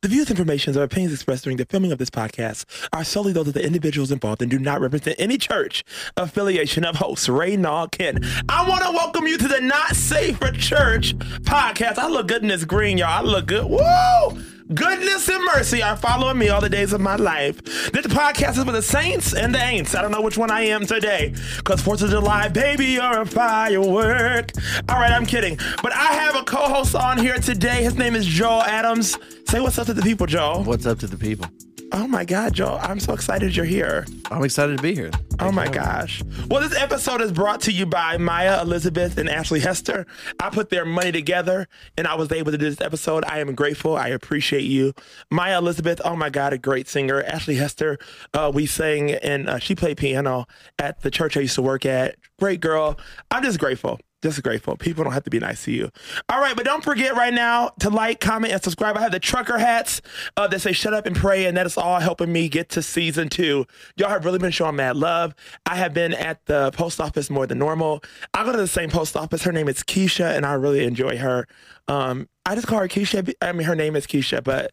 The views, information, or opinions expressed during the filming of this podcast are solely those of the individuals involved and do not represent any church affiliation of host Ray Ken. I want to welcome you to the Not Safe for Church podcast. I look good in this green, y'all. I look good. Woo! Goodness and mercy are following me all the days of my life. This podcast is for the saints and the ain'ts. I don't know which one I am today. Because 4th of July, baby, you're a firework. All right, I'm kidding. But I have a co host on here today. His name is Joel Adams. Say what's up to the people, Joel. What's up to the people? Oh my God, Joel. I'm so excited you're here. I'm excited to be here. oh my gosh. Well, this episode is brought to you by Maya Elizabeth and Ashley Hester. I put their money together and I was able to do this episode. I am grateful. I appreciate you. Maya Elizabeth, oh my God, a great singer. Ashley Hester, uh, we sang and uh, she played piano at the church I used to work at. Great girl. I'm just grateful just grateful. People don't have to be nice to you. All right, but don't forget right now to like, comment, and subscribe. I have the trucker hats uh, that say "Shut up and pray," and that is all helping me get to season two. Y'all have really been showing mad love. I have been at the post office more than normal. I go to the same post office. Her name is Keisha, and I really enjoy her. Um, I just call her Keisha. I mean, her name is Keisha, but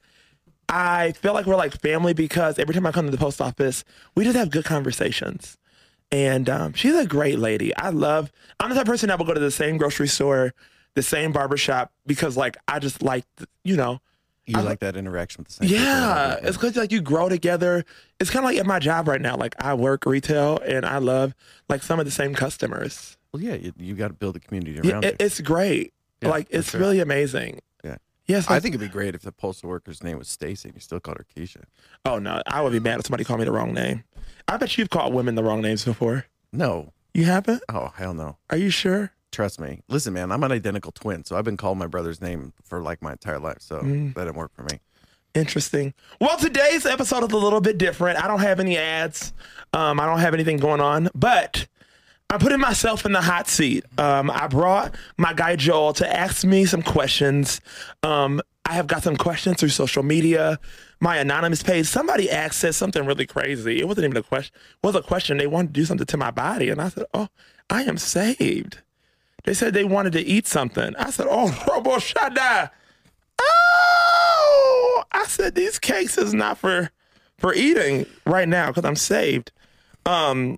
I feel like we're like family because every time I come to the post office, we just have good conversations. And um, she's a great lady. I love, I'm the type of person that will go to the same grocery store, the same barbershop, because like I just like, you know, You I- like that interaction with the same yeah, it's because like you grow together. It's kind of like at my job right now. Like I work retail and I love like some of the same customers. Well, yeah, you, you got to build a community Yeah, around it, you. it's great. Yeah, like it's sure. really amazing. Yes. I think it'd be great if the postal worker's name was Stacy and you still called her Keisha. Oh no, I would be mad if somebody called me the wrong name. I bet you've called women the wrong names before. No. You haven't? Oh, hell no. Are you sure? Trust me. Listen, man, I'm an identical twin, so I've been called my brother's name for like my entire life. So Mm. that didn't work for me. Interesting. Well, today's episode is a little bit different. I don't have any ads. Um, I don't have anything going on, but I'm putting myself in the hot seat. Um, I brought my guy Joel to ask me some questions. Um, I have got some questions through social media, my anonymous page. Somebody asked something really crazy. It wasn't even a question. It was a question. They wanted to do something to my body, and I said, "Oh, I am saved." They said they wanted to eat something. I said, "Oh, Robo Shada." Oh, I said these cakes is not for for eating right now because I'm saved. Um,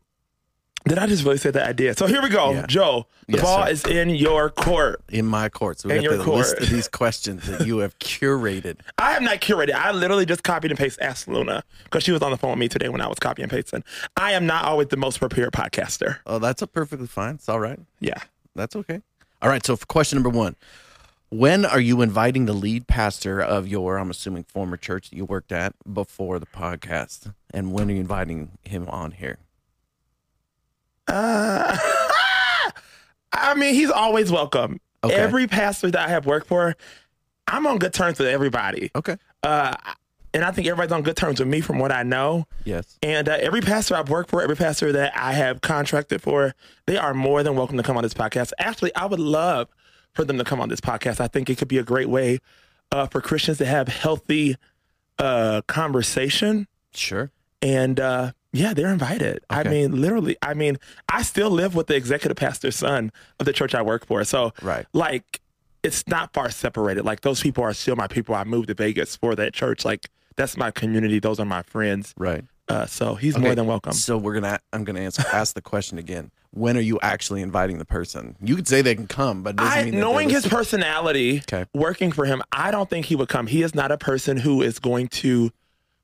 did I just really say that I did? So here we go, Yeah. Joe. The Yes, ball sir. is in your court. In my court. So we In got your the court. list of these questions that you have curated. I have not curated. I literally just copied and pasted Ask Luna because she was on the phone with me today when I was copying and pasting. I am not always the most prepared podcaster. Oh, that's a perfectly fine. It's all right. Yeah. That's okay. All right. So, for question number one, when are you inviting the lead pastor of your, I'm assuming, former church that you worked at before the podcast? And when are you inviting him on here? Uh, I mean, he's always welcome. Okay. Every pastor that I have worked for, I'm on good terms with everybody. Okay. Uh, and I think everybody's on good terms with me from what I know. Yes. And uh, every pastor I've worked for, every pastor that I have contracted for, they are more than welcome to come on this podcast. Actually, I would love for them to come on this podcast. I think it could be a great way uh, for Christians to have healthy uh, conversation. Sure. And uh, yeah, they're invited. I mean, literally, I mean, I still live with the executive pastor's son of the church I work for. So, Right. like, it's not far separated. Like, those people are still my people. I moved to Vegas for that church. Like, that's my community. Those are my friends. Right. Uh, so he's more than welcome. So we're gonna. I'm gonna answer, ask the question again. When are you actually inviting the person? You could say they can come, but it doesn't I, knowing his personality, Okay. working for him, I don't think he would come. He is not a person who is going to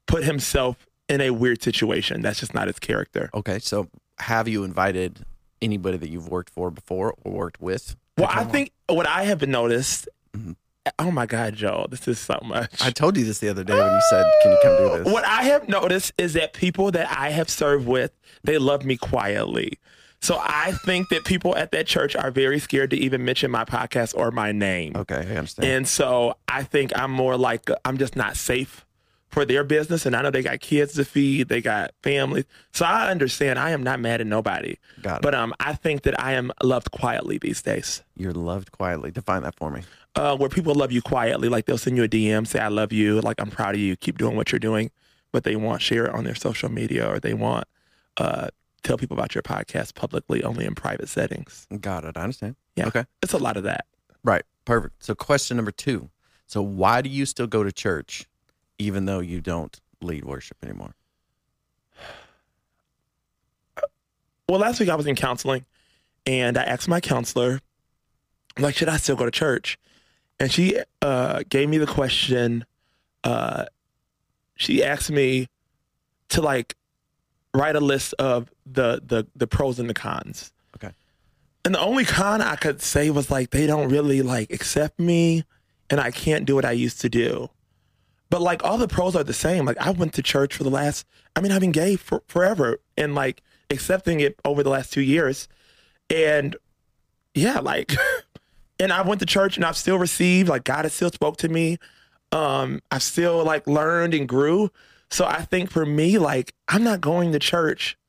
put himself in a weird situation. That's just not his character. Okay. So have you invited anybody that you've worked for before or worked with? Well, I come on? think what I have noticed. Mhm. Oh my God, Joe, this is so much. I told you this the other day when you said, "Can you come do this?" What I have noticed is that people that I have served with, they love me quietly. So I think that people at that church are very scared to even mention my podcast or my name. Okay, I understand. And so I think I'm more like I'm just not safe for their business. And I know they got kids to feed, they got families. So I understand I am not mad at nobody. Got it. But um, I think that I am loved quietly these days. You're loved quietly. Define that for me. Uh, where people love you quietly, like they'll send you a DM, say I love you, like I'm proud of you, keep doing what you're doing, but they won't share it on their social media or they want uh, tell people about your podcast publicly, only in private settings. Got it. I understand. Yeah. Okay. It's a lot of that. Right. Perfect. So question number two. So why do you still go to church even though you don't lead worship anymore? Well, last week I was in counseling and I asked my counselor, like, should I still go to church? And she uh, gave me the question. Uh, she asked me to like write a list of the the the pros and the cons. Okay. And the only con I could say was like they don't really like accept me, and I can't do what I used to do. But like all the pros are the same. Like I went to church for the last. I mean, I've been gay for forever, and like accepting it over the last two years, and yeah, like, and I went to church and I've still received. Like God has still spoke to me. Um, I've still like learned and grew. So I think for me, like I'm not going to church.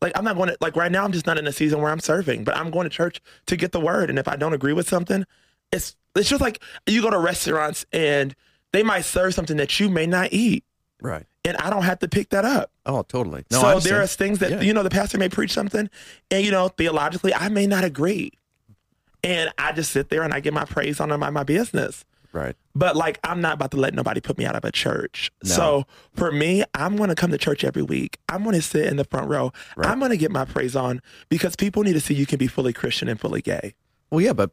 Like I'm not going to like right now. I'm just not in a season where I'm serving, but I'm going to church to get the word. And if I don't agree with something, it's it's just like you go to restaurants and they might serve something that you may not eat, Right. and I don't have to pick that up. Oh, totally. No, so there are things that Yeah. you know the pastor may preach something, and you know theologically I may not agree, and I just sit there and I get my praise on my my business. right. But like I'm not about to let nobody put me out of a church. No. So for me, I'm going to come to church every week. I'm going to sit in the front row. Right. I'm going to get my praise on because people need to see you can be fully Christian and fully gay. Well, yeah, but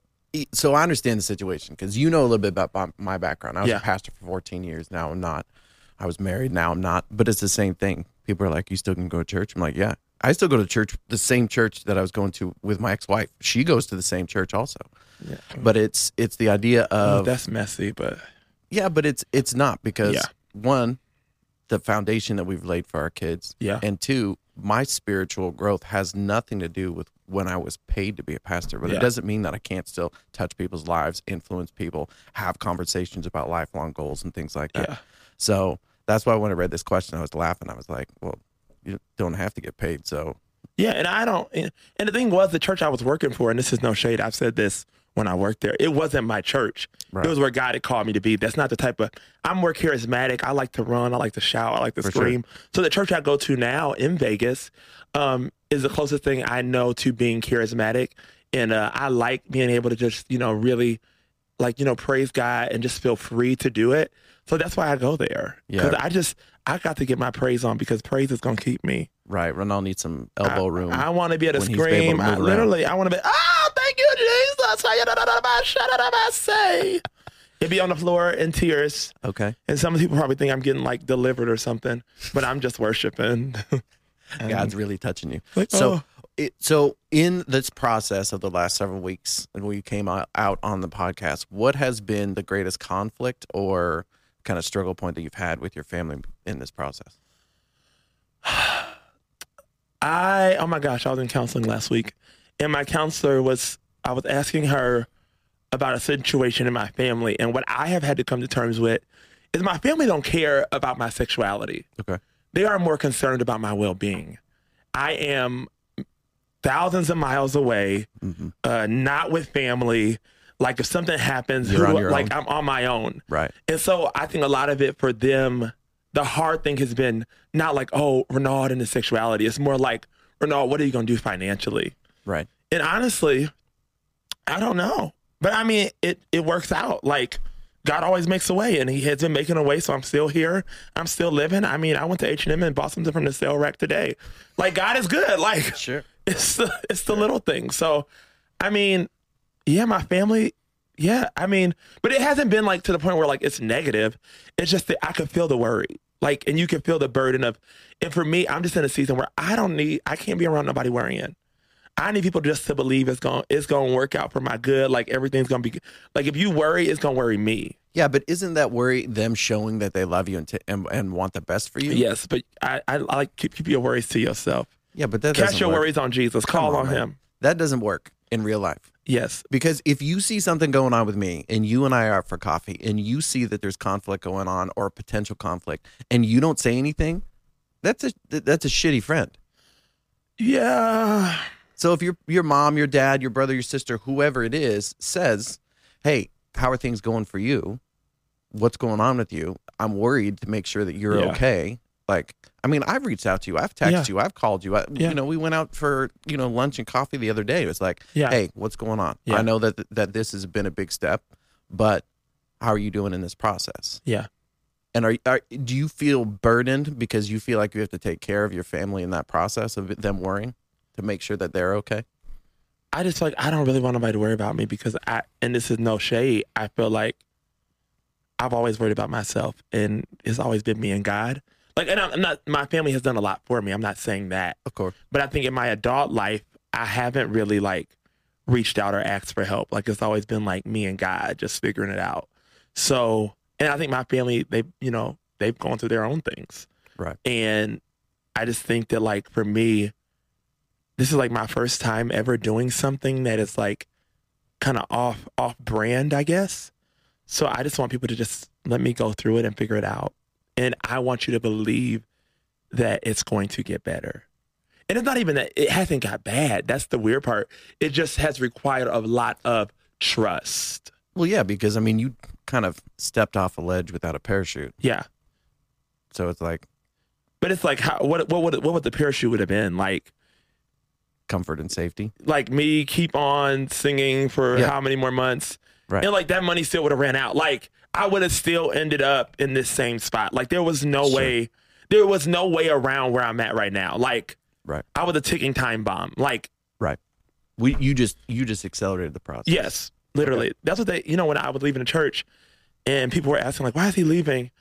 so I understand the situation because you know a little bit about my- background. I was Yeah. a pastor for 14 years. Now I'm not. I was married. Now I'm not. But it's the same thing. People are like, "You still can go to church?" I'm like, "Yeah." I still go to church, the same church that I was going to with my ex-wife. She goes to the same church also. Yeah. But it's it's the idea Oh, of that's messy, but yeah, but it's it's not because Yeah. one, the foundation that we've laid for our kids, Yeah. and two, my spiritual growth has nothing to do with when I was paid to be a pastor. But Yeah. it doesn't mean that I can't still touch people's lives, influence people, have conversations about lifelong goals and things like that. Yeah. So that's why when I read this question, I was laughing. I was like, well, you don't have to get paid, so Yeah, and I don't. And and the thing was, the church I was working for, and this is no shade. I've said this when I worked there. It wasn't my church. Right. It was where God had called me to be. That's not the type of. I'm more charismatic. I like to run. I like to shout. I like to For sure. scream. So the church I go to now in Vegas um, is the closest thing I know to being charismatic, and uh, I like being able to just you know really, like you know praise God and just feel free to do it. So that's why I go there because Yeah. I just I got to get my praise on because praise is gonna keep me. Right. Ronald needs some elbow room. I, want to be able to he's able to scream. I literally, I want to be. Oh, thank you, Jesus. Say. It'd be on the floor in tears, okay. and some people probably think I'm getting like delivered or something, but I'm just worshiping. God's really touching you. Like, so, oh. it, so in this process of the last several weeks, and we came out on the podcast, what has been the greatest conflict or kind of struggle point that you've had with your family in this process? I oh my gosh, I was in counseling last week, and my counselor was I was asking her about a situation in my family, and what I have had to come to terms with is my family don't care about my sexuality. Okay. They are more concerned about my well being. I am thousands of miles away, Mm-hmm. uh, not with family. Like if something happens, who like own. I'm on my own. Right. And so I think a lot of it for them, the hard thing has been not like, oh, Re'nold and his sexuality. It's more like, Re'nold, what are you going to do financially? Right. And honestly, I don't know. But I mean, it, it works out. Like, God always makes a way, and He has been making a way. So I'm still here. I'm still living. I mean, I went to H and M and bought something from the sale rack today. Like, God is good. Like, Sure. it's the it's the little things. So, I mean, yeah, my family, yeah, I mean, but it hasn't been like to the point where like it's negative. It's just that I can feel the worry, like, and you can feel the burden of. And for me, I'm just in a season where I don't need, I can't be around nobody worrying. I need people just to believe it's going, it's going to work out for my good. Like everything's going to be, like if you worry, it's going to worry me. Yeah, but isn't that worry them showing that they love you and, t- and, and want the best for you? Yes, but I, I, I like keep, keep your worries to yourself. Yeah, but that Cast your work. worries on Jesus. Come Call on, on. Him. That doesn't work in real life. Yes. Because if you see something going on with me and you and I are out for coffee and you see that there's conflict going on or potential conflict and you don't say anything, that's a that's a shitty friend. Yeah. So if your your mom, your dad, your brother, your sister, whoever it is says, "Hey, how are things going for you? What's going on with you? I'm worried to make sure that you're Yeah. okay." Like, I mean, I've reached out to you, I've texted Yeah. you, I've called you. I, Yeah. You know, we went out for you know lunch and coffee the other day. It was like, Yeah. "Hey, what's going on? Yeah. I know that that this has been a big step, but how are you doing in this process?" Yeah. And are, are do you feel burdened because you feel like you have to take care of your family in that process of them worrying to make sure that they're okay? I just like I don't really want nobody to worry about me because I and this is no shade. I feel like I've always worried about myself and it's always been me and God. Like and I'm not my family has done a lot for me. I'm not saying that. Of course. But I think in my adult life, I haven't really like reached out or asked for help. Like it's always been like me and God just figuring it out. So and I think my family, they you know, they've gone through their own things. Right. And I just think that like for me, this is like my first time ever doing something that is like kind of off off brand, I guess. So I just want people to just let me go through it and figure it out. And I want you to believe that it's going to get better. And it's not even that it hasn't got bad. That's the weird part. It just has required a lot of trust. Well, yeah, because I mean, you kind of stepped off a ledge without a parachute, Yeah. so it's like But it's like how what what would what would the parachute would have been? Like comfort and safety. like me keep on singing for Yeah. how many more months Right. and like that money still would have ran out like i would have still ended up in this same spot like there was no Sure. way there was no way around where i'm at right now like Right. i was a ticking time bomb like Right. We you just you just accelerated the process. yes literally that's what they you know when i was leaving the church and people were asking like why is he leaving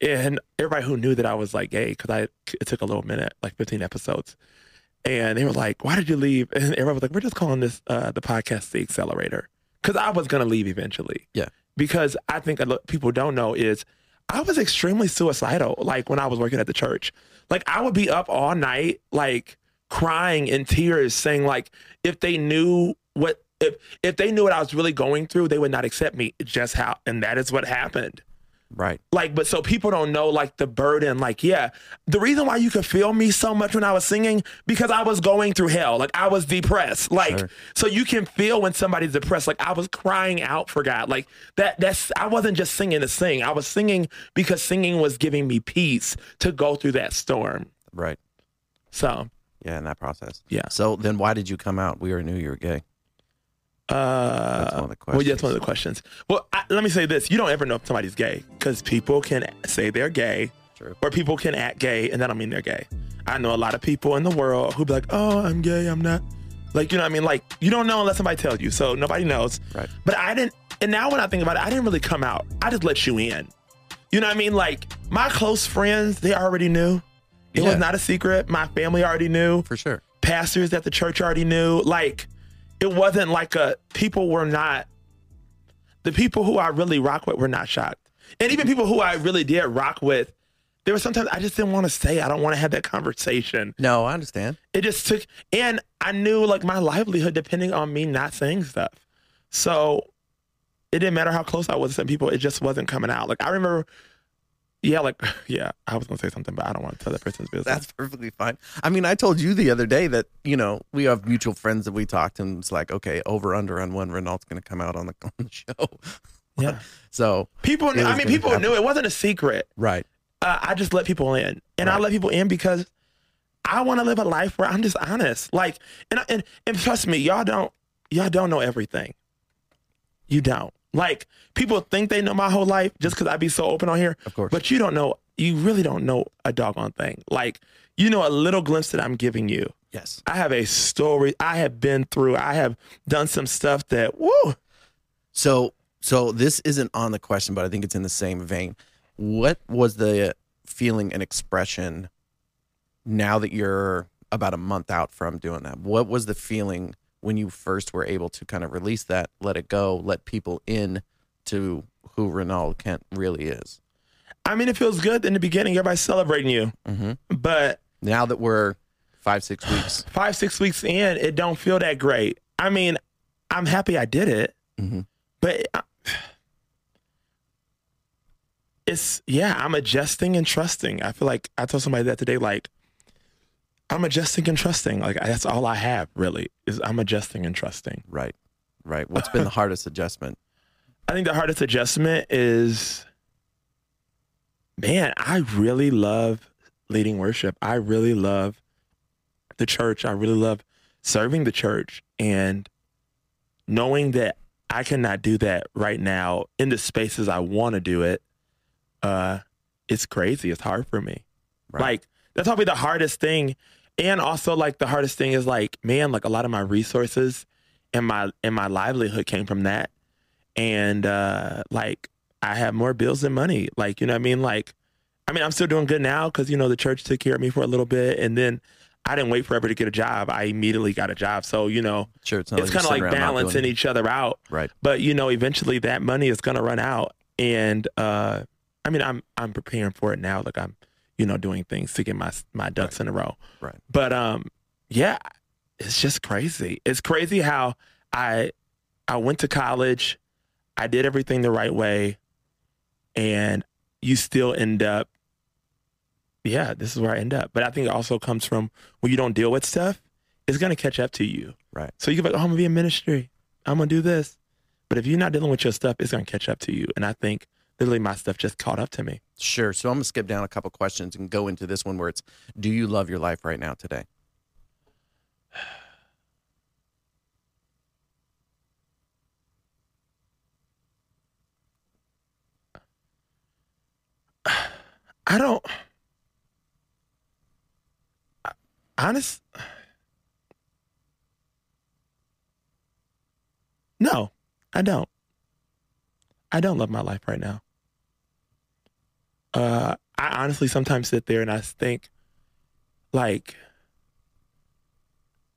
and everybody who knew that i was like gay because i it took a little minute like 15 episodes and they were like why did you leave and everybody was like we're just calling this uh the podcast the accelerator because i was gonna leave eventually Yeah. Because i think lo- people don't know is i was extremely suicidal like when i was working at the church. Like i would be up all night like crying in tears saying like if they knew what if if they knew what i was really going through they would not accept me. Just how and that is what happened Right. like but so people don't know like the burden like yeah the reason why you could feel me so much when i was singing because i was going through hell like i was depressed like Sure. so you can feel when somebody's depressed like i was crying out for god like that that's i wasn't just singing to sing i was singing because singing was giving me peace to go through that storm Right. so Yeah, in that process. Yeah. So then why did you come out? We already knew you were gay. Uh, That's one of the Well, yeah, that's one of the questions. Well, I, let me say this: you don't ever know if somebody's gay because people can say they're gay, True. or people can act gay, and that don't mean they're gay. I know a lot of people in the world who be like, "Oh, I'm gay. I'm not." Like, you know what I mean? Like, you don't know unless somebody tells you. So nobody knows. Right. But I didn't. And now when I think about it, I didn't really come out. I just let you in. You know what I mean? Like my close friends, they already knew. It Yeah. was not a secret. My family already knew For sure. pastors at the church already knew. Like, it wasn't like a people were not the people who I really rock with were not shocked. And even people who I really did rock with, there were sometimes I just didn't want to say. I don't want to have that conversation. No, I understand. It just took and I knew like my livelihood depending on me not saying stuff. So it didn't matter how close I was to some people, it just wasn't coming out. Like I remember yeah, like yeah, I was gonna say something, but I don't want to tell that person's business. That's perfectly fine. I mean, I told you the other day that, you know, we have mutual friends that we talked and it's like, okay, over under on when Re'nold's going to come out on the, on the show. yeah. So, People It knew, was I mean people happen. knew it wasn't a secret. right. uh, I just let people in, and I let people in because I want to live a life where I'm just honest. Like, and and and trust me, y'all don't y'all don't know everything. You don't. Like people think they know my whole life just because I be so open on here. Of course. But you don't know. You really don't know a doggone thing. Like you know a little glimpse that I'm giving you. Yes. I have a story. I have been through. I have done some stuff that woo. So, so this isn't on the question, but I think it's in the same vein. What was the feeling and expression now that you're about a month out from doing that? What was the feeling when you first were able to kind of release that, let it go, let people in to who Re'nold Kent really is? I mean, it feels good in the beginning. Everybody's celebrating you, Mm-hmm. but Now that we're five, six weeks, five six weeks in it don't feel that great i mean i'm happy i did it Mhm. but uh, it's yeah i'm adjusting and trusting i feel like i told somebody that today like i'm adjusting and trusting like that's all i have really is i'm adjusting and trusting right, right. What's been the hardest adjustment? i think the hardest adjustment is man i really love leading worship i really love the church i really love serving the church and knowing that i cannot do that right now in the spaces i want to do it uh it's crazy. It's hard for me. Right. Like that's probably the hardest thing. And also like the hardest thing is like, man, like a lot of my resources and my and my livelihood came from that. And uh like I have more bills than money. Like, you know what I mean? Like I mean, I'm still doing good now because you know the church took care of me for a little bit, and then I didn't wait forever to get a job. I immediately got a job. So you know, Sure, it's it's kind of like sitting around not balancing each other out. Right. But you know, eventually that money is gonna run out, and uh, I mean, I'm I'm preparing for it now. Like I'm, you know, doing things to get my my ducks in a row. Right. But um, yeah, it's just crazy. It's crazy how I I went to college, I did everything the right way, and you still end up. Yeah, this is where I end up. But I think it also comes from when you don't deal with stuff, it's gonna catch up to you. Right. So you can be like, oh, I'm gonna be in ministry. I'm gonna do this. But if you're not dealing with your stuff, it's gonna catch up to you. And I think literally my stuff just caught up to me. Sure. So I'm gonna skip down a couple questions and go into this one where it's do you love your life right now today? I don't. I- Honest. No, I don't. I don't love my life right now. Uh, I honestly sometimes sit there and I think, like,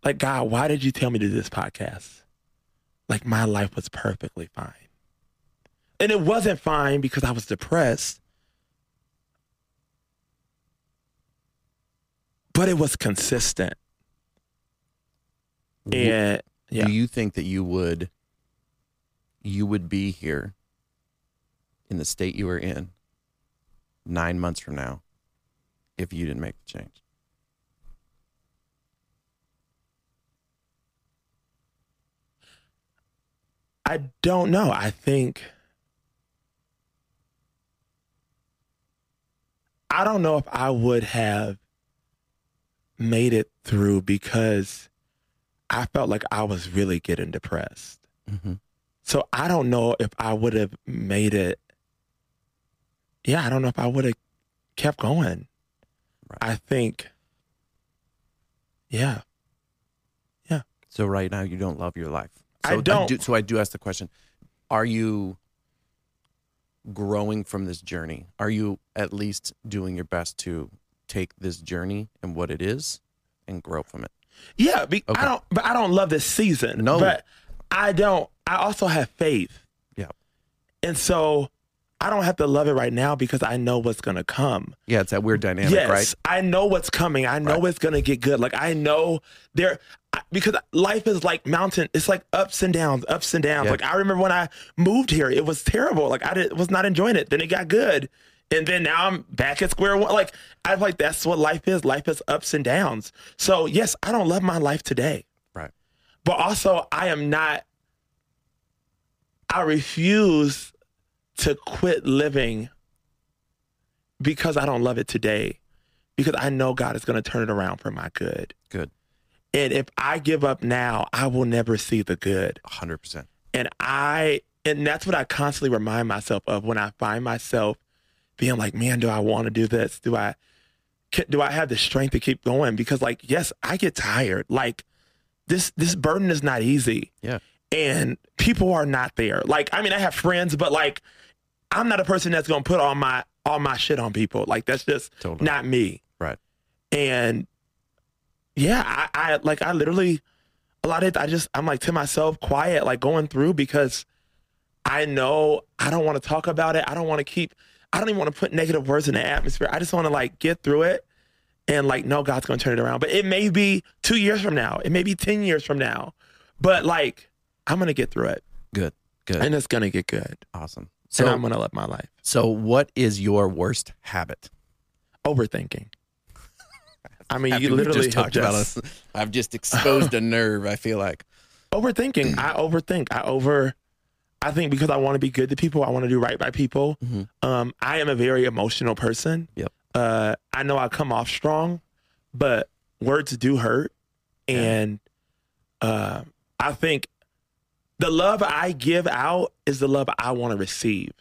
like God, why did you tell me to do this podcast? Like my life was perfectly fine, and it wasn't fine because I was depressed. but it was consistent. And yeah, Do you think that you would you would be here in the state you were in nine months from now if you didn't make the change? I don't know. I think I don't know if I would have made it through because I felt like I was really getting depressed. Mm-hmm. So I don't know if I would have made it. Yeah, I don't know if I would have kept going. Right. I think, yeah, yeah. So right now you don't love your life. I So don't. do, so I do ask the question: Are you growing from this journey? Are you at least doing your best to take this journey and what it is and grow from it? yeah. Be, Okay. I don't, but I don't love this season. No. but I don't. I also have faith. Yeah. and so I don't have to love it right now because I know what's gonna come. Yeah, it's that weird dynamic, yes, right? I know what's coming. I know Right. it's gonna get good. Like I know there because life is like mountain. It's like ups and downs, ups and downs. Yeah. Like I remember when I moved here, it was terrible. Like I did, was not enjoying it. Then it got good, and then now I'm back at square one. Like I like that's what life is. Life is ups and downs. So yes, I don't love my life today, Right. but also I am not. I refuse to quit living because I don't love it today, because I know God is going to turn it around for my good. Good. And if I give up now, I will never see the good. hundred percent. And I, and that's what I constantly remind myself of when I find myself being like, man, do I want to do this? Do I, do I have the strength to keep going? Because like, yes, I get tired. Like this, this burden is not easy. Yeah. And people are not there. Like, I mean, I have friends, but like, I'm not a person that's to put all my, all my shit on people. Like that's just Totally. not me. Right. And yeah, I, I like I literally a lot of it I just I'm like to myself quiet, like going through because I know I don't want to talk about it. I don't want to keep I don't even want to put negative words in the atmosphere. I just want to like get through it and like know God's gonna turn it around. But it may be two years from now, it may be ten years from now. But like I'm gonna get through it. Good. Good. And it's gonna get good. awesome. So and I'm gonna live my life. so what is your worst habit? Overthinking. I mean, After you literally just talked about it. I've just exposed a nerve. I feel like. overthinking. I overthink. I over. I think because I want to be good to people, I want to do right by people. Mhm. Um, I am a very emotional person. Yep. Uh, I know I come off strong, but words do hurt, Yeah. and uh, I think the love I give out is the love I want to receive.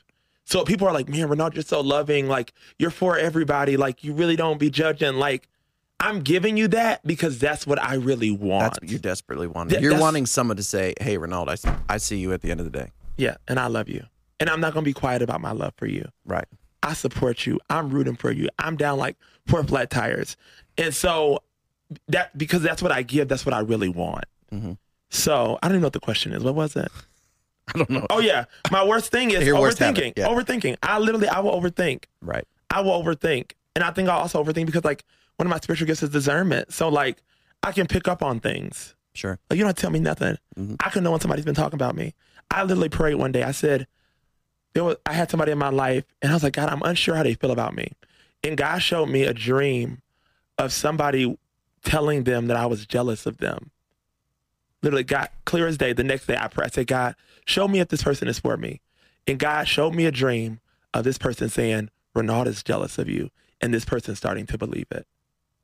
So people are like, man, Re'nold, you're so loving. Like you're for everybody. Like you really don't be judging. Like I'm giving you that because that's what I really want. That's what you desperately wanted. Th- You're wanting someone to say, "Hey, Ronaldo, I see, I see you at the end of the day." yeah, and I love you. And I'm not gonna be quiet about my love for you. Right. I support you. I'm rooting for you. I'm down like four flat tires. And so that because that's what I give, that's what I really want. Mhm. So I don't even know what the question is. What was it? I don't know. Oh yeah. My worst thing is Your worst overthinking. habit, yeah. Overthinking. I literally I will overthink. Right. I will overthink. And I think I also overthink because like one of my spiritual gifts is discernment. So like I can pick up on things. Sure. Like, you don't tell me nothing. Mhm. I can know when somebody's been talking about me. I literally prayed one day. I said, there was, I had somebody in my life, and I was like, God, I'm unsure how they feel about me. And God showed me a dream of somebody telling them that I was jealous of them. Literally, got clear as day. The next day, I prayed. I said, God, show me if this person is for me. And God showed me a dream of this person saying, Re'nold is jealous of you. And this person starting to believe it.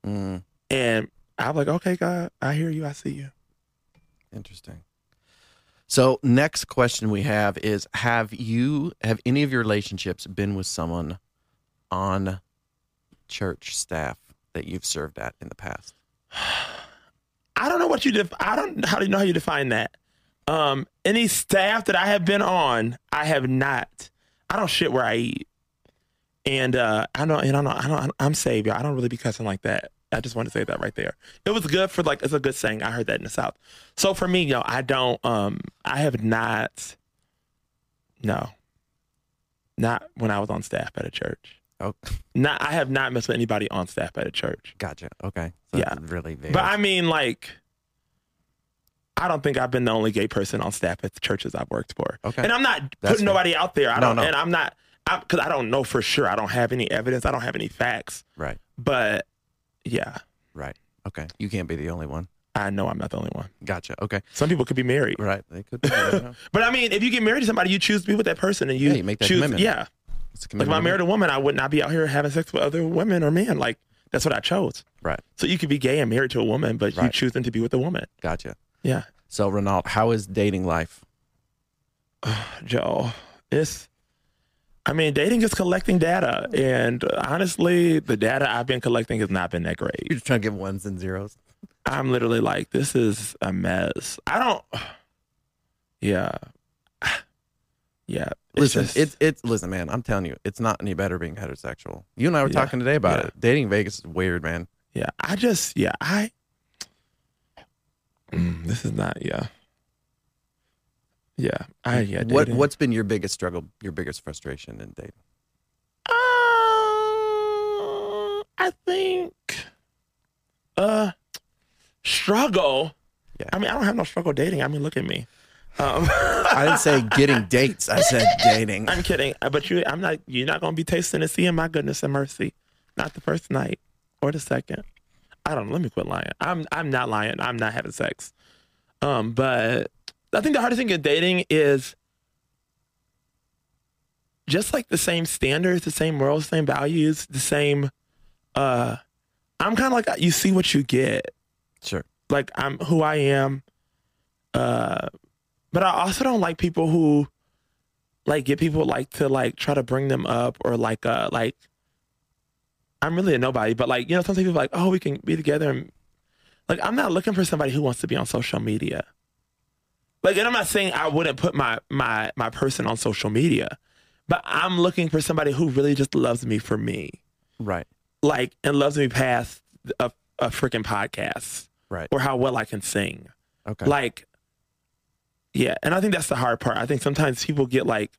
Mm, And I'm like, okay, God, I hear you. I see you. interesting. So, next question we have is: Have you have any of your relationships been with someone on church staff that you've served at in the past? I don't know what you def- I don't how do you know how you define that. Um, any staff that I have been on, I have not. I don't shit where I eat, and uh, I don't. And I don't. I don't. I'm saved. y'all. I don't really be cussing like that. I just want to say that right there. It was good for like it's a good saying. I heard that in the South. So for me, yo, I don't. Um, I have not. No. Not when I was on staff at a church. Oh, Not. I have not messed with anybody on staff at a church. gotcha. Okay. So Yeah. really vague. But I mean, like, I don't think I've been the only gay person on staff at the churches I've worked for. Okay. And I'm not That's putting fair. nobody out there. I No, don't, no. and I'm not, because I don't know for sure. I don't have any evidence. I don't have any facts. right. But yeah, Right. Okay. You can't be the only one. I know I'm not the only one. Gotcha. Okay. Some people could be married. Right. They could. Be, know. But I mean, if you get married to somebody, you choose to be with that person, and you, Yeah, you make that choose. commitment. Yeah, like if. I married a woman, I would not be out here having sex with other women or men. Like that's what I chose. Right. So you could be gay and married to a woman, but you Right. choosing to be with a woman. Gotcha. Yeah. So, Ronald, how is dating life? Joe, it's. I mean, dating is collecting data, and honestly, the data I've been collecting has not been that great. You're just trying to give ones and zeros. I'm literally like, this is a mess. I don't. Yeah, yeah. It's Listen, just- it's it's listen, man. I'm telling you, it's not any better being heterosexual. You and I were Yeah. talking today about Yeah. it. Dating Vegas is weird, man. yeah. I just, yeah. I. Mm, this is not. Yeah. Yeah. I yeah. what dating. what's been your biggest struggle, your biggest frustration in dating? Uh, I think uh struggle. Yeah. I mean, I don't have no struggle dating. I mean, look at me. Um, I didn't say getting dates. I said dating. I'm kidding, Uh, but you, I'm not. You're not gonna be tasting and seeing my goodness and mercy. Not the first night or the second. I don't. know. Let me quit lying. I'm. I'm not lying. I'm not having sex. Um, but I think the hardest thing in dating is just like the same standards, the same morals, same values, the same. Uh, I'm kind of like you see what you get. Sure. Like I'm who I am. Uh, but I also don't like people who like get people like to like try to bring them up or like uh like I'm really a nobody, but like you know some people are like oh we can be together and like I'm not looking for somebody who wants to be on social media. Like and I'm not saying I wouldn't put my my my person on social media, but I'm looking for somebody who really just loves me for me, Right. like and loves me past a a freaking podcast Right. or how well I can sing. Okay. Like, yeah, and I think that's the hard part. I think sometimes people get like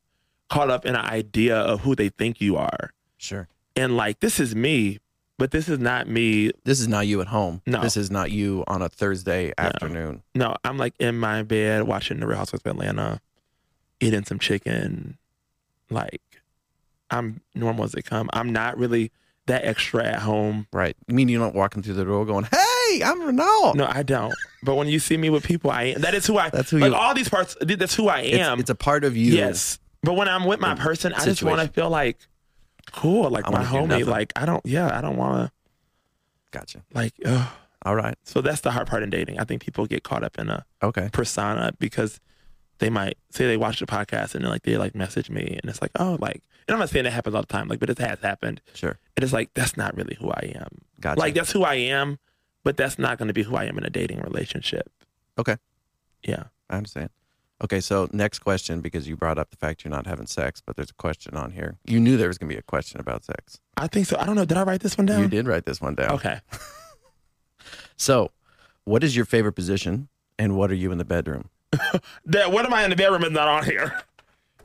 caught up in an idea of who they think you are, sure. and like this is me, but this is not me. This is not you at home. No. This is not you on a Thursday afternoon. No, I'm like in my bed watching The Real Housewives of Atlanta, eating some chicken. Like, I'm normal as they come. I'm not really that extra at home. Right. You mean you're not walking through the door going, "Hey, I'm Ronald." No, I don't. But when you see me with people, I am. That is who I. That's who like you- all these parts. That's who I am. it's a part of you. Yes. But when I'm with my person, I just want to feel like cool, like my homie. Like I don't, yeah, I don't want to, Gotcha. like, ugh. All right. so that's the hard part in dating. I think people get caught up in a Okay. persona because they might say they watch the podcast and then like they like message me and it's like oh like and I'm not saying that happens all the time like but it has happened Sure. and it's like that's not really who I am Gotcha. like that's who I am but that's not going to be who I am in a dating relationship Okay. yeah I understand. Okay, so next question because you brought up the fact you're not having sex, but there's a question on here. You knew there was going to be a question about sex. I think so I don't know did I write this one down You did write this one down. okay So, what is your favorite position and what are you in the bedroom? that what am I in the bedroom is not on here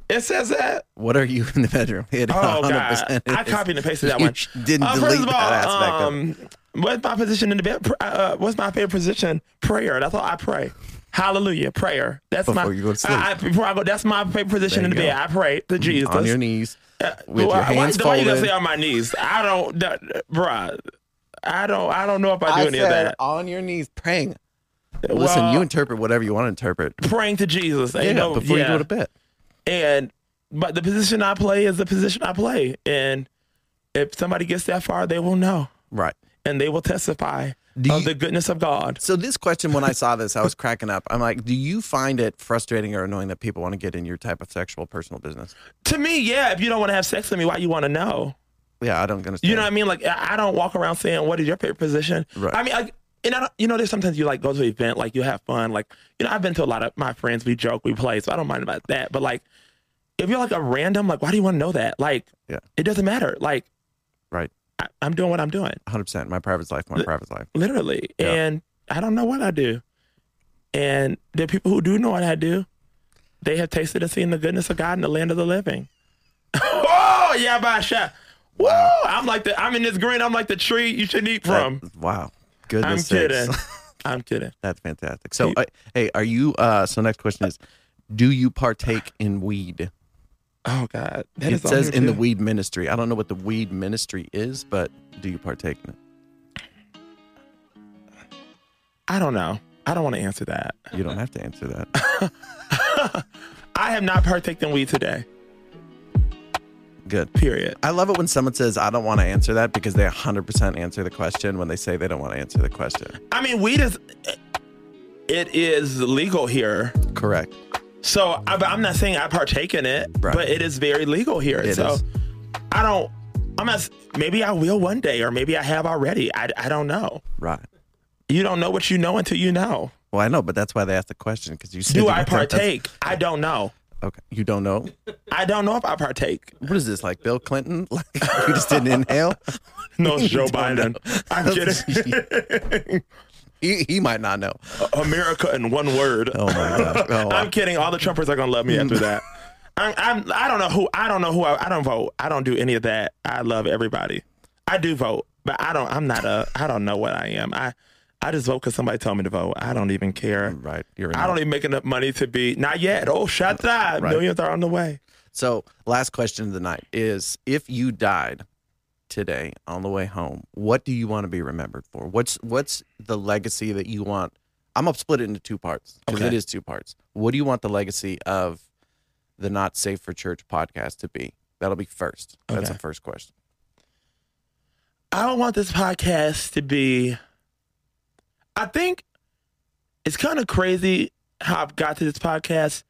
it says that What are you in the bedroom? It oh 100% god I copied and pasted that You one didn't Uh, delete all, that aspect of it. um, what's my position in the bed? Uh, what's my favorite position? Prayer. That's all I pray. Hallelujah. Prayer. That's my. Before you go to sleep. I, I- before I go, that's my favorite position in the you bed. I pray to Jesus. on your knees. Uh, with your why, hands why, why you gonna say on my knees? I don't, that, bruh. I don't. I don't know if I do any of that. on your knees praying. Listen, Well, you interpret whatever you want to interpret. praying to Jesus. Yeah, Ain't no- before you yeah. go to bed. And but the position I play is the position I play, and if somebody gets that far, they will know, Right. And they will testify of the goodness of God. So this question, when I saw this, I was cracking up. I'm like, do you find it frustrating or annoying that people want to get in your type of sexual personal business? To me, yeah. If you don't want to have sex with me, why you want to know? Yeah, I don't understand. You know what I mean? Like I I don't walk around saying, "What is your favorite position?" Right. I mean, I, and I don't, you know, there's sometimes you like go to an event, like you have fun, like you know, I've been to a lot of my friends, we joke, we play, so I don't mind about that. But like, if you're like a random, like, why do you want to know that? Like, Yeah. it doesn't matter. Like, Right. I, I'm doing what I'm doing, 100%. My private life, my private life. literally, Yeah. and I don't know what I do. And the people who do know what I do, they have tasted and seen the goodness of God in the land of the living. oh yeah, by shot. Whoa! I'm like the I'm in this green. I'm like the tree you should eat from. That- wow. I'm sakes. kidding. I'm kidding. That's fantastic. So, uh, hey, are you, uh, so next question is, do you partake in weed? Oh God, that it says in the weed ministry. I don't know what the weed ministry is, but do you partake in it? I don't know. I don't want to answer that. You don't have to answer that. I have not partaken in weed today. Good. Period. I love it when someone says, I don't want to answer that because they 100% answer the question when they say they don't want to answer the question. I mean, weed is it is legal here. Correct. So I, I'm not saying I partake in it, Right. but it is very legal here. It so is. I don't. I'm not. Maybe I will one day, or maybe I have already. I, I don't know. Right. You don't know what you know until you know. Well, I know, but that's why they asked the question because you said Do I partake? I don't know. Okay. You don't know? I don't know if I partake. What is this, like Bill Clinton? Like, you just didn't inhale? No, it's Joe Biden. know. I'm kidding. He, he might not know. America in one word. Oh, my gosh. Oh, wow. I'm kidding. All the Trumpers are gonna love me after that. I'm, I'm. I don't know who. I don't know who. I, I don't vote. I don't do any of that. I love everybody. I do vote, but I don't. I'm not a. I don't know what I am. I. I just vote because somebody told me to vote. I don't even care. Right. You're in I don't even make enough money to be. Not yet. Oh, shut up. Right. Millions are on the way. So, last question of the night is if you died today on the way home, what do you want to be remembered for? What's what's the legacy that you want? I'm gonna split it into two parts because Okay. it is two parts. What do you want the legacy of the Not Safe for Church podcast to be? That'll be first. That's Okay. the first question. I don't want this podcast to be. I think it's kind of crazy how I've got to this podcast.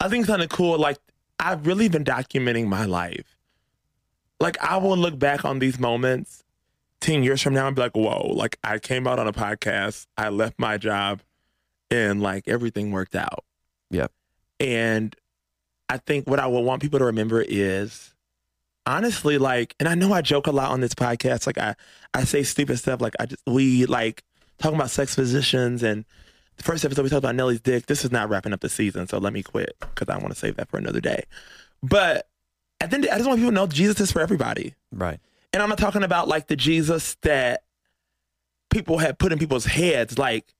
I think it's kind of cool. Like, I've really been documenting my life. Like, I will look back on these moments 10 years from now and be like, whoa, like, I came out on a podcast, I left my job, and like everything worked out. Yeah. And I think what I would want people to remember is honestly, like, and I know I joke a lot on this podcast. Like, I, I say stupid stuff. Like, I just, we like talking about sex positions. And the first episode, we talked about Nelly's dick. This is not wrapping up the season. So let me quit because I want to save that for another day. But at the end, I just want people to know Jesus is for everybody. Right. And I'm not talking about like the Jesus that people have put in people's heads. Like,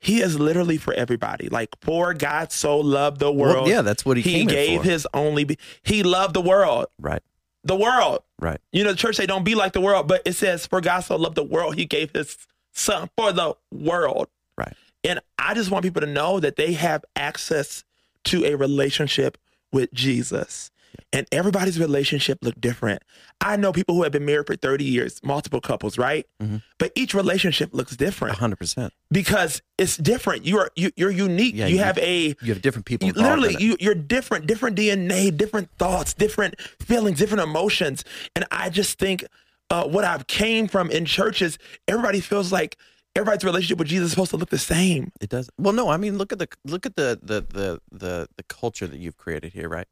he is literally for everybody. Like, for God so loved the world. Well, yeah, that's what he, he gave his only, be- he loved the world. right. The world. Right. You know, the church say don't be like the world, but it says, for God so loved the world, he gave his son for the world. Right. And I just want people to know that they have access to a relationship with Jesus. And everybody's relationship look different. I know people who have been married for 30 years, multiple couples, right? Mhm. But each relationship looks different hundred percent. because it's different. You are you, you're unique. Yeah, you, you- have a You have different people. you, literally you you're different, different DNA, different thoughts, different feelings, different emotions. And I just think uh, what I've came from in churches, everybody feels like everybody's relationship with Jesus is supposed to look the same. It does. Well, no, I mean, look at the look at the the the the, the culture that you've created here, right?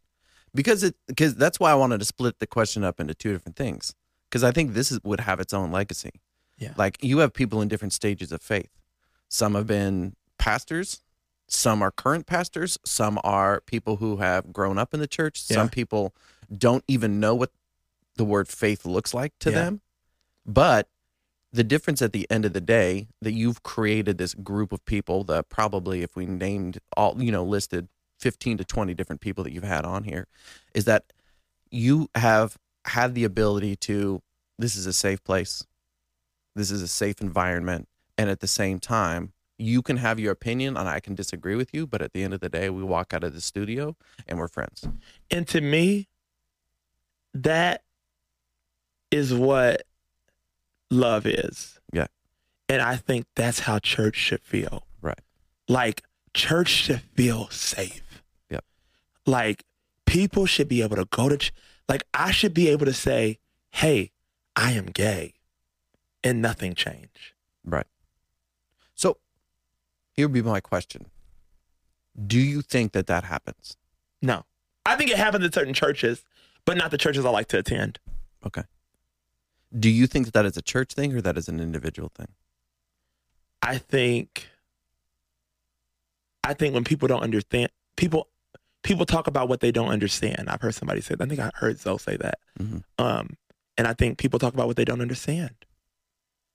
Because it because that's why I wanted to split the question up into two different things. Because I think this is would have its own legacy. Yeah. Like you have people in different stages of faith. Some have been pastors. Some are current pastors. Some are people who have grown up in the church. Some people don't even know what the word faith looks like to Yeah. them. But the difference at the end of the day that you've created this group of people that probably if we named all you know listed 15 to 20 different people that you've had on here is that you have had the ability to this is a safe place this is a safe environment and at the same time you can have your opinion and I can disagree with you but at the end of the day we walk out of the studio and we're friends And to me, that is what love is. Yeah. And I think that's how church should feel. Right. Like church should feel safe. Like people should be able to go to ch- like I should be able to say, "Hey, I am gay." And nothing change. Right. So here would be my question. Do you think that that happens? No. I think it happens in certain churches, but not the churches I like to attend. Okay. Do you think that that is a church thing or that is an individual thing? I think I think when people don't understand people people talk about what they don't understand. I've heard somebody say that. I think I heard Zoe say that. Mhm. Um, and I think people talk about what they don't understand.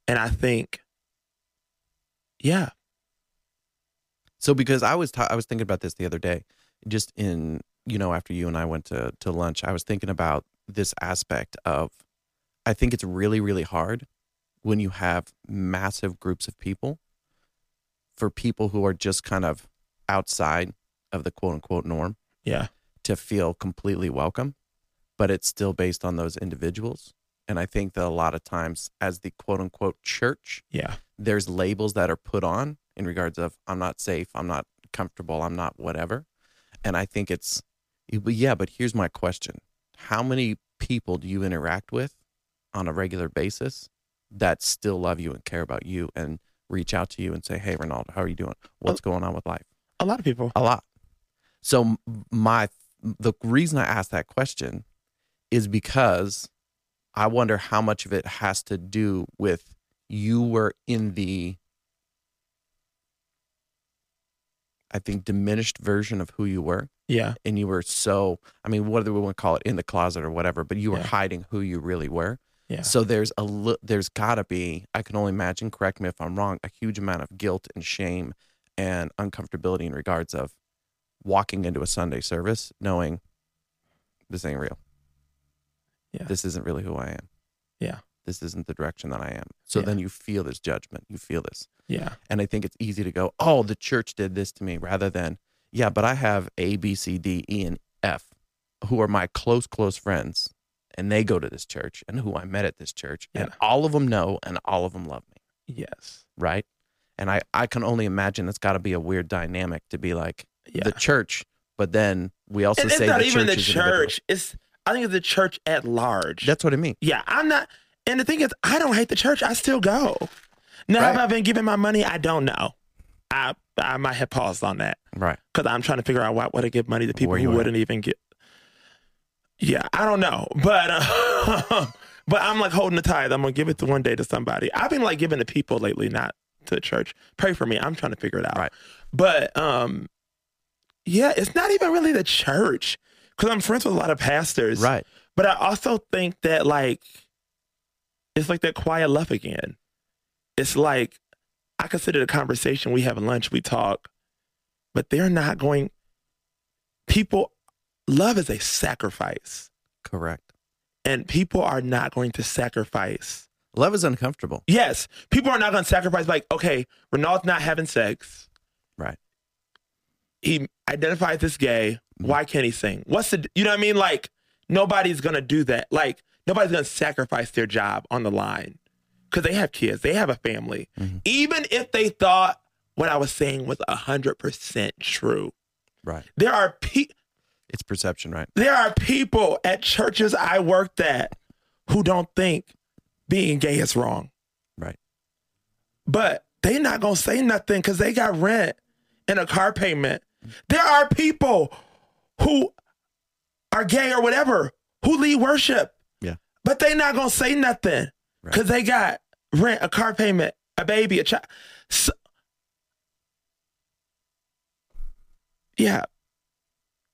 And I think, yeah, So because I was ta- I was thinking about this the other day, just in you know after you and I went to to lunch, I was thinking about this aspect of I think it's really really hard when you have massive groups of people for people who are just kind of outside of the quote unquote norm yeah, to feel completely welcome, but it's still based on those individuals. And I think that a lot of times, as the quote unquote church, yeah, there's labels that are put on in regards of I'm not safe, I'm not comfortable, I'm not whatever. And I think it's, yeah, but here's my question How many people do you interact with on a regular basis that still love you and care about you and reach out to you and say, Hey, Ronaldo, how are you doing? What's oh. going on with life? a lot of people. a lot. So my the reason I asked that question is because I wonder how much of it has to do with you were in the I think diminished version of who you were Yeah, and you were so I mean what do we want to call it in the closet or whatever but you were Yeah. hiding who you really were. yeah, So there's a li- there's got to be I can only imagine correct me if I'm wrong a huge amount of guilt and shame and uncomfortability in regards of walking into a Sunday service knowing this ain't real. Yeah. This isn't really who I am. Yeah. This isn't the direction that I am. So Yeah. then you feel this judgment. You feel this. yeah, And I think it's easy to go, "Oh, the church did this to me," rather than, "Yeah, but I have A, B, C, D, E, and F, who are my close, close friends, and they go to this church, and who I met at this church, and all of them know, and all of them love me, yes, right?" And I, I can only imagine it's got to be a weird dynamic to be like yeah. the church, but then we also it's say not the even church the church. It's I think it's the church at large. That's what I mean. Yeah, I'm not. And the thing is, I don't hate the church. I still go. Now, have Right. I been giving my money? I don't know. I I might have paused on that Right. because I'm trying to figure out why would I give money to people who at? wouldn't even get. Yeah, I don't know, but uh, but I'm like holding the tithe. I'm gonna give it to one day to somebody. I've been like giving to people lately, not to the church. Pray for me. I'm trying to figure it out. Right. But um, yeah, it's not even really the church because I'm friends with a lot of pastors. Right. But I also think that like it's like that quiet love again. It's like I consider the conversation we have at lunch, we talk, but they're not going people love is a sacrifice. Correct. And people are not going to sacrifice. Love is uncomfortable. Yes, people are not going to sacrifice like, okay, Re'nold's not having sex. Right. He identifies as gay. Mm-hmm. Why can't he sing? What's the you know what I mean? Like nobody's gonna do that. Like nobody's gonna sacrifice their job on the line because they have kids, they have a family. Mm-hmm. Even if they thought what I was saying was hundred percent true, Right. there are pe- It's perception, right? there are people at churches I worked at who don't think being gay is wrong. Right. But they not gonna say nothing because they got rent and a car payment. There are people who are gay or whatever who lead worship. Yeah. But they not gonna say nothing Right. because they got rent, a car payment, a baby, a child. So, yeah,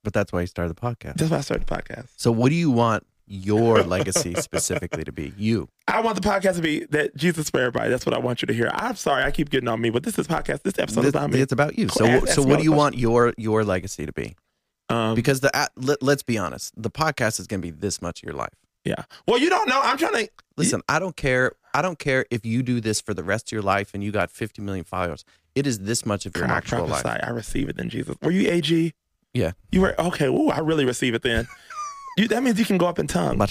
But that's why you started the podcast. that's why I started the podcast. So, what do you want your legacy specifically to be? You. I want the podcast to be that Jesus for everybody. That's what I want you to hear. I'm sorry, I keep getting on me, but this is podcast. This episode This- is on me. it's about you. So, so what do you want your your legacy to be? Um, Because the uh, let, let's be honest, the podcast is going to be this much of your life. yeah. Well, you don't know. I'm trying to. Listen, I don't care. I don't care if you do this for the rest of your life and you got 50 million followers. It is this much of your I actual prophesy. life. I receive it in Jesus. Were you AG? Yeah. You were okay. Ooh, I really receive it then. You, that means you can go up in tongues. Oh,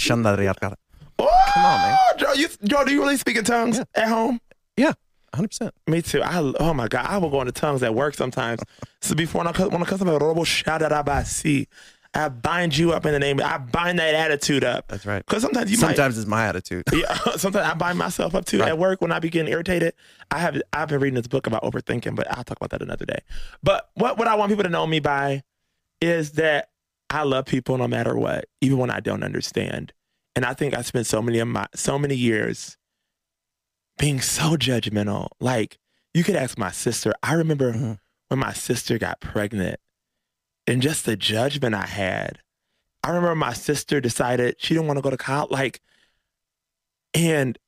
come Oh, on, man. Joe, you, Joe, do you really speak in tongues at home? Yeah, 100%. Me too. I oh my god, I will go into tongues at work sometimes. so before when I when I come robo shadabasi, I bind you up in the name. I bind that attitude up. That's right. Because sometimes you might. Sometimes it's my attitude. Yeah, sometimes I bind myself up too Right. at work when I be getting irritated. I have I've been reading this book about overthinking, but I'll talk about that another day. But what what I want people to know me by is that I love people no matter what, even when I don't understand. And I think I spent so many of my so many years being so judgmental. Like you could ask my sister. I remember Mhm. when my sister got pregnant and just the judgment I had. I remember my sister decided she didn't want to go to college. Like, and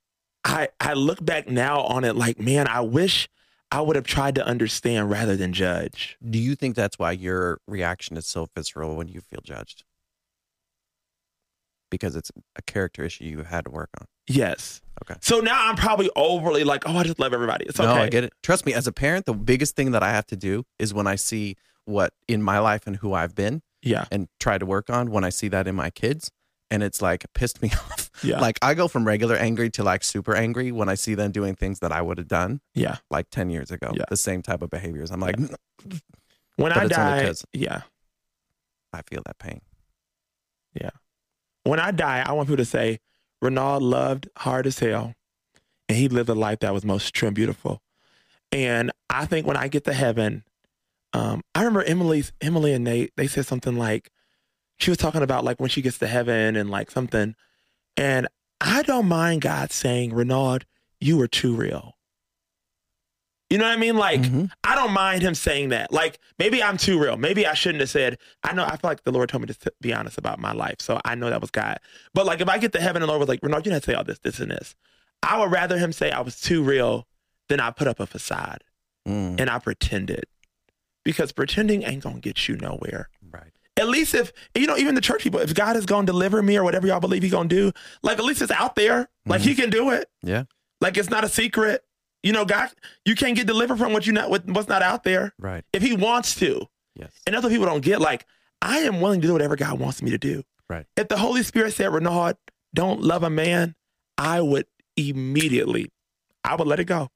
I I look back now on it like, man, I wish I would have tried to understand rather than judge. Do you think that's why your reaction is so visceral when you feel judged? Because it's a character issue you had to work on. Yes. Okay. So now I'm probably overly like, oh, I just love everybody. It's okay. No, I get it. Trust me, as a parent, the biggest thing that I have to do is when I see what in my life and who I've been Yeah. and try to work on, when I see that in my kids, and it's like pissed me off. Yeah. Like I go from regular angry to like super angry when I see them doing things that I would have done Yeah. like 10 years ago. Yeah. The same type of behaviors. I'm like, When I die, yeah. I feel that pain. Yeah. When I die, I want people to say, Re'nold loved hard as hell, and he lived a life that was most true and beautiful. And I think when I get to heaven, um, I remember Emily's Emily and Nate. They said something like, she was talking about like when she gets to heaven and like something, and I don't mind God saying, Re'nold, you were too real. You know what I mean? Like, Mhm. I don't mind him saying that. Like, maybe I'm too real. Maybe I shouldn't have said, I know, I feel like the Lord told me to be honest about my life. So I know that was God. But like, if I get to heaven and the Lord was like, Re'nold, you didn't say all this, this, and this. I would rather him say I was too real than I put up a facade Mm, and I pretended. Because pretending ain't to get you nowhere. At least if, you know, even the church people, if God is going to deliver me or whatever y'all believe he's going to do, like at least it's out there. Like he can do it. Yeah. Like it's not a secret. You know, God, you can't get delivered from what you not what's not out there Right. if He wants to. Yes. And other people don't get like I am willing to do whatever God wants me to do. Right. If the Holy Spirit said, Re'nold, don't love a man, I would immediately, I would let it go.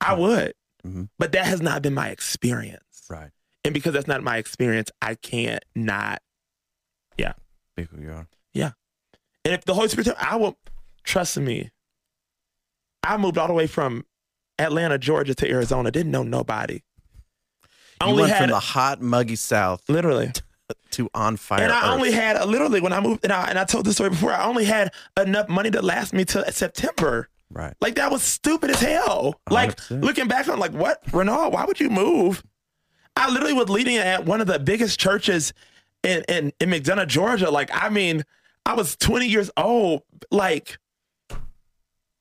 I would. Mhm. But that has not been my experience. Right. And because that's not my experience, I can't not. Yeah. Be who you are. Yeah. And if the Holy Spirit, I will trust me. I moved all the way from Atlanta, Georgia to Arizona. Didn't know nobody. I You went from the hot, muggy South literally, to on fire. and I Earth. only had literally when I moved, and I, and I told this story before. I only had enough money to last me till September. right. Like that was stupid as hell. Like 100%. looking back on, like what, Re'nold? Why would you move? I literally was leading at one of the biggest churches in in, in McDonough, Georgia. Like I mean, I was 20 years old. Like,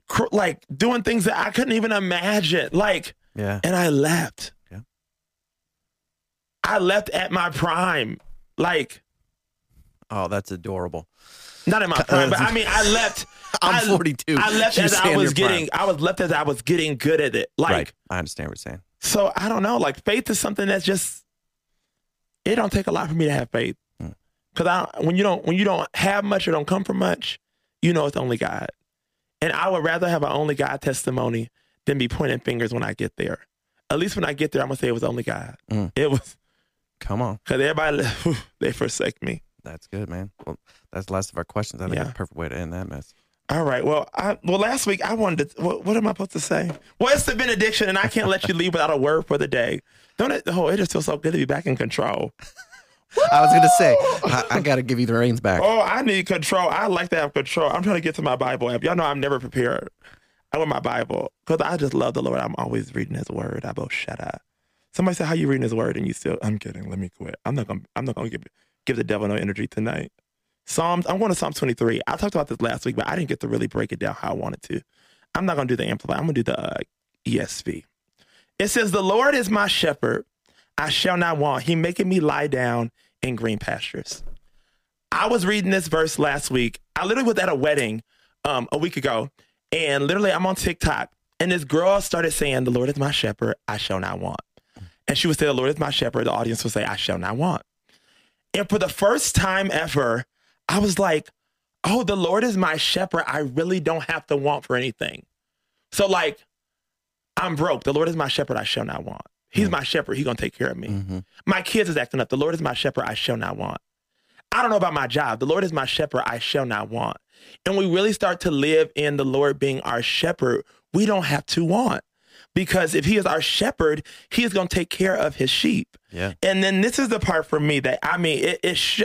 cr- like doing things that I couldn't even imagine. Like, Yeah. and I left. Yeah. I left at my prime. Like, Oh, that's adorable. not in my prime, but I mean, I left. I'm I- 42. I left You as I was getting. prime. I was left as I was getting good at it. Like, right. I understand what you're saying. So I don't know. Like, faith is something that's just. it don't take a lot for me to have faith. Cause I when you don't when you don't have much or don't come from much, you know it's only God. And I would rather have an only God testimony than be pointing fingers when I get there. At least when I get there, I'm gonna say it was only God. Mm. It was Come on. because everybody whew, they forsake me. That's good, man. Well, that's the last of our questions. I think Yeah. that's a perfect way to end that mess. All right. Well, I well last week I wanted to. What, what am I supposed to say? Well, it's the benediction, and I can't let you leave without a word for the day. Don't it? Oh, it just feels so good to be back in control. I was gonna say I, I got to give you the reins back. Oh, I need control. I like to have control. I'm trying to get to my Bible app. Y'all know I'm never prepared. I want my Bible because I just love the Lord. I'm always reading His Word. I both shut up. Somebody said, "How you reading His Word?" And you still, I'm kidding. Let me quit. I'm not gonna. I'm not gonna give give the devil no energy tonight. Psalms. I'm going to Psalm 23. I talked about this last week, but I didn't get to really break it down how I wanted to. I'm not gonna do the amplify. I'm gonna do the uh, ESV. It says, "The Lord is my shepherd; I shall not want. He maketh me lie down in green pastures." I was reading this verse last week. I literally was at a wedding um, a week ago, and literally I'm on TikTok, and this girl started saying, "The Lord is my shepherd; I shall not want." And she would say, "The Lord is my shepherd." The audience would say, "I shall not want." And for the first time ever, I was like, "Oh, the Lord is my shepherd. I really don't have to want for anything." So, like, I'm broke. The Lord is my shepherd. I shall not want. He's my shepherd. He's gonna take care of me. hmm My kids is acting up. The Lord is my shepherd. I shall not want. I don't know about my job. The Lord is my shepherd. I shall not want. And we really start to live in the Lord being our shepherd. We don't have to want because if He is our shepherd, He is going to take care of His sheep. Yeah. And then this is the part for me that I mean, it, it sh-!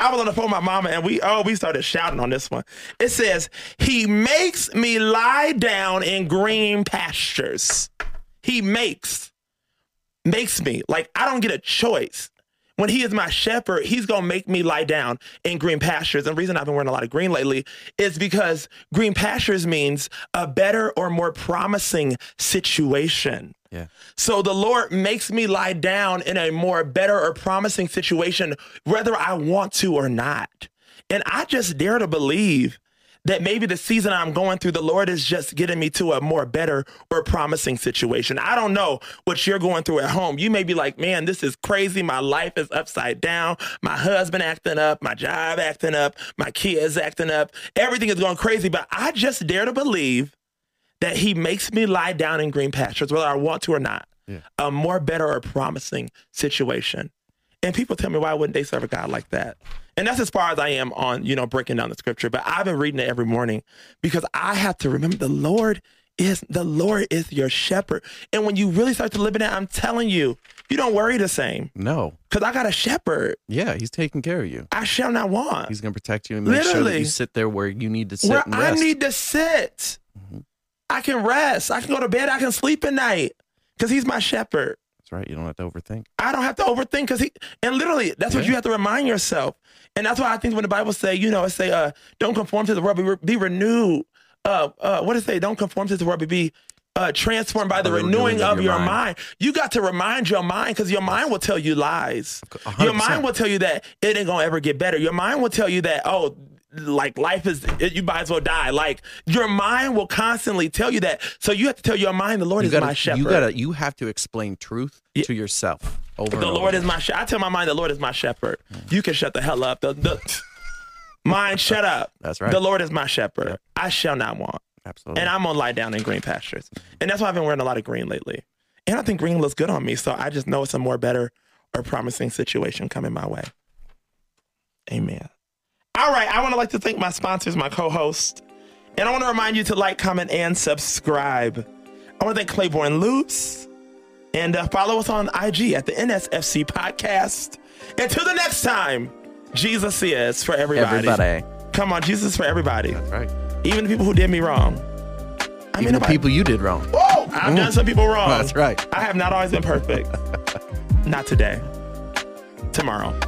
I was on the phone with my mama, and we oh we started shouting on this one. It says, "He makes me lie down in green pastures." He makes makes me like I don't get a choice. When he is my shepherd, he's gonna make me lie down in green pastures. And the reason I've been wearing a lot of green lately is because green pastures means a better or more promising situation. Yeah. So the Lord makes me lie down in a more better or promising situation, whether I want to or not. And I just dare to believe that maybe the season I'm going through, the Lord is just getting me to a more better or promising situation. I don't know what you're going through at home. You may be like, man, this is crazy. My life is upside down. My husband acting up, my job acting up, my kids acting up. Everything is going crazy. But I just dare to believe that he makes me lie down in green pastures, whether I want to or not. Yeah. A more better or promising situation. And people tell me why wouldn't they serve a God like that? And that's as far as I am on, you know, breaking down the scripture. But I've been reading it every morning because I have to remember the Lord is the Lord is your shepherd. And when you really start to live in it, I'm telling you, you don't worry the same. No. Because I got a shepherd. Yeah, he's taking care of you. I shall not want. He's gonna protect you and make sure that you sit there where you need to sit Where I need to sit. Mhm. I can rest. I can go to bed. I can sleep at night. Because he's my shepherd. That's right. You don't have to overthink. I don't have to overthink because he and literally that's what you have to remind yourself. And that's why I think when the Bible say, you know, it say, uh, don't conform to the world, be, re- be renewed. Uh, uh, what does it say? Don't conform to the world, but be uh, transformed by the renewing of your mind. You got to remind your mind because your mind will tell you lies. A hundred Your mind will tell you that it ain't gonna ever get better. Your mind will tell you that oh, like life is it, you might as well die. Like your mind will constantly tell you that. So you have to tell your mind the Lord You is gotta, my shepherd. you gotta, you have to explain truth Yeah. to yourself over. The over Lord is my shepherd. I tell my mind the Lord is my shepherd. You can shut the hell up. The, the mind, shut up. That's right. The Lord is my shepherd. I shall not want. Absolutely. And I'm gonna lie down in green pastures. And that's why I've been wearing a lot of green lately. And I think green looks good on me. So I just know it's a more better or promising situation coming my way. Amen. All right. I want to like to thank my sponsors, my co-host. And I want to remind you to like, comment, and subscribe. I want to thank Claiborne Loops. And uh, follow us on IG at the NSFC podcast. Until the next time, Jesus is for everybody. Everybody. Come on, Jesus is for everybody. That's right. Even the people who did me wrong. I Even the nobody- people you did wrong. Whoa, I've done some people wrong. That's right. I have not always been perfect. not today. Tomorrow.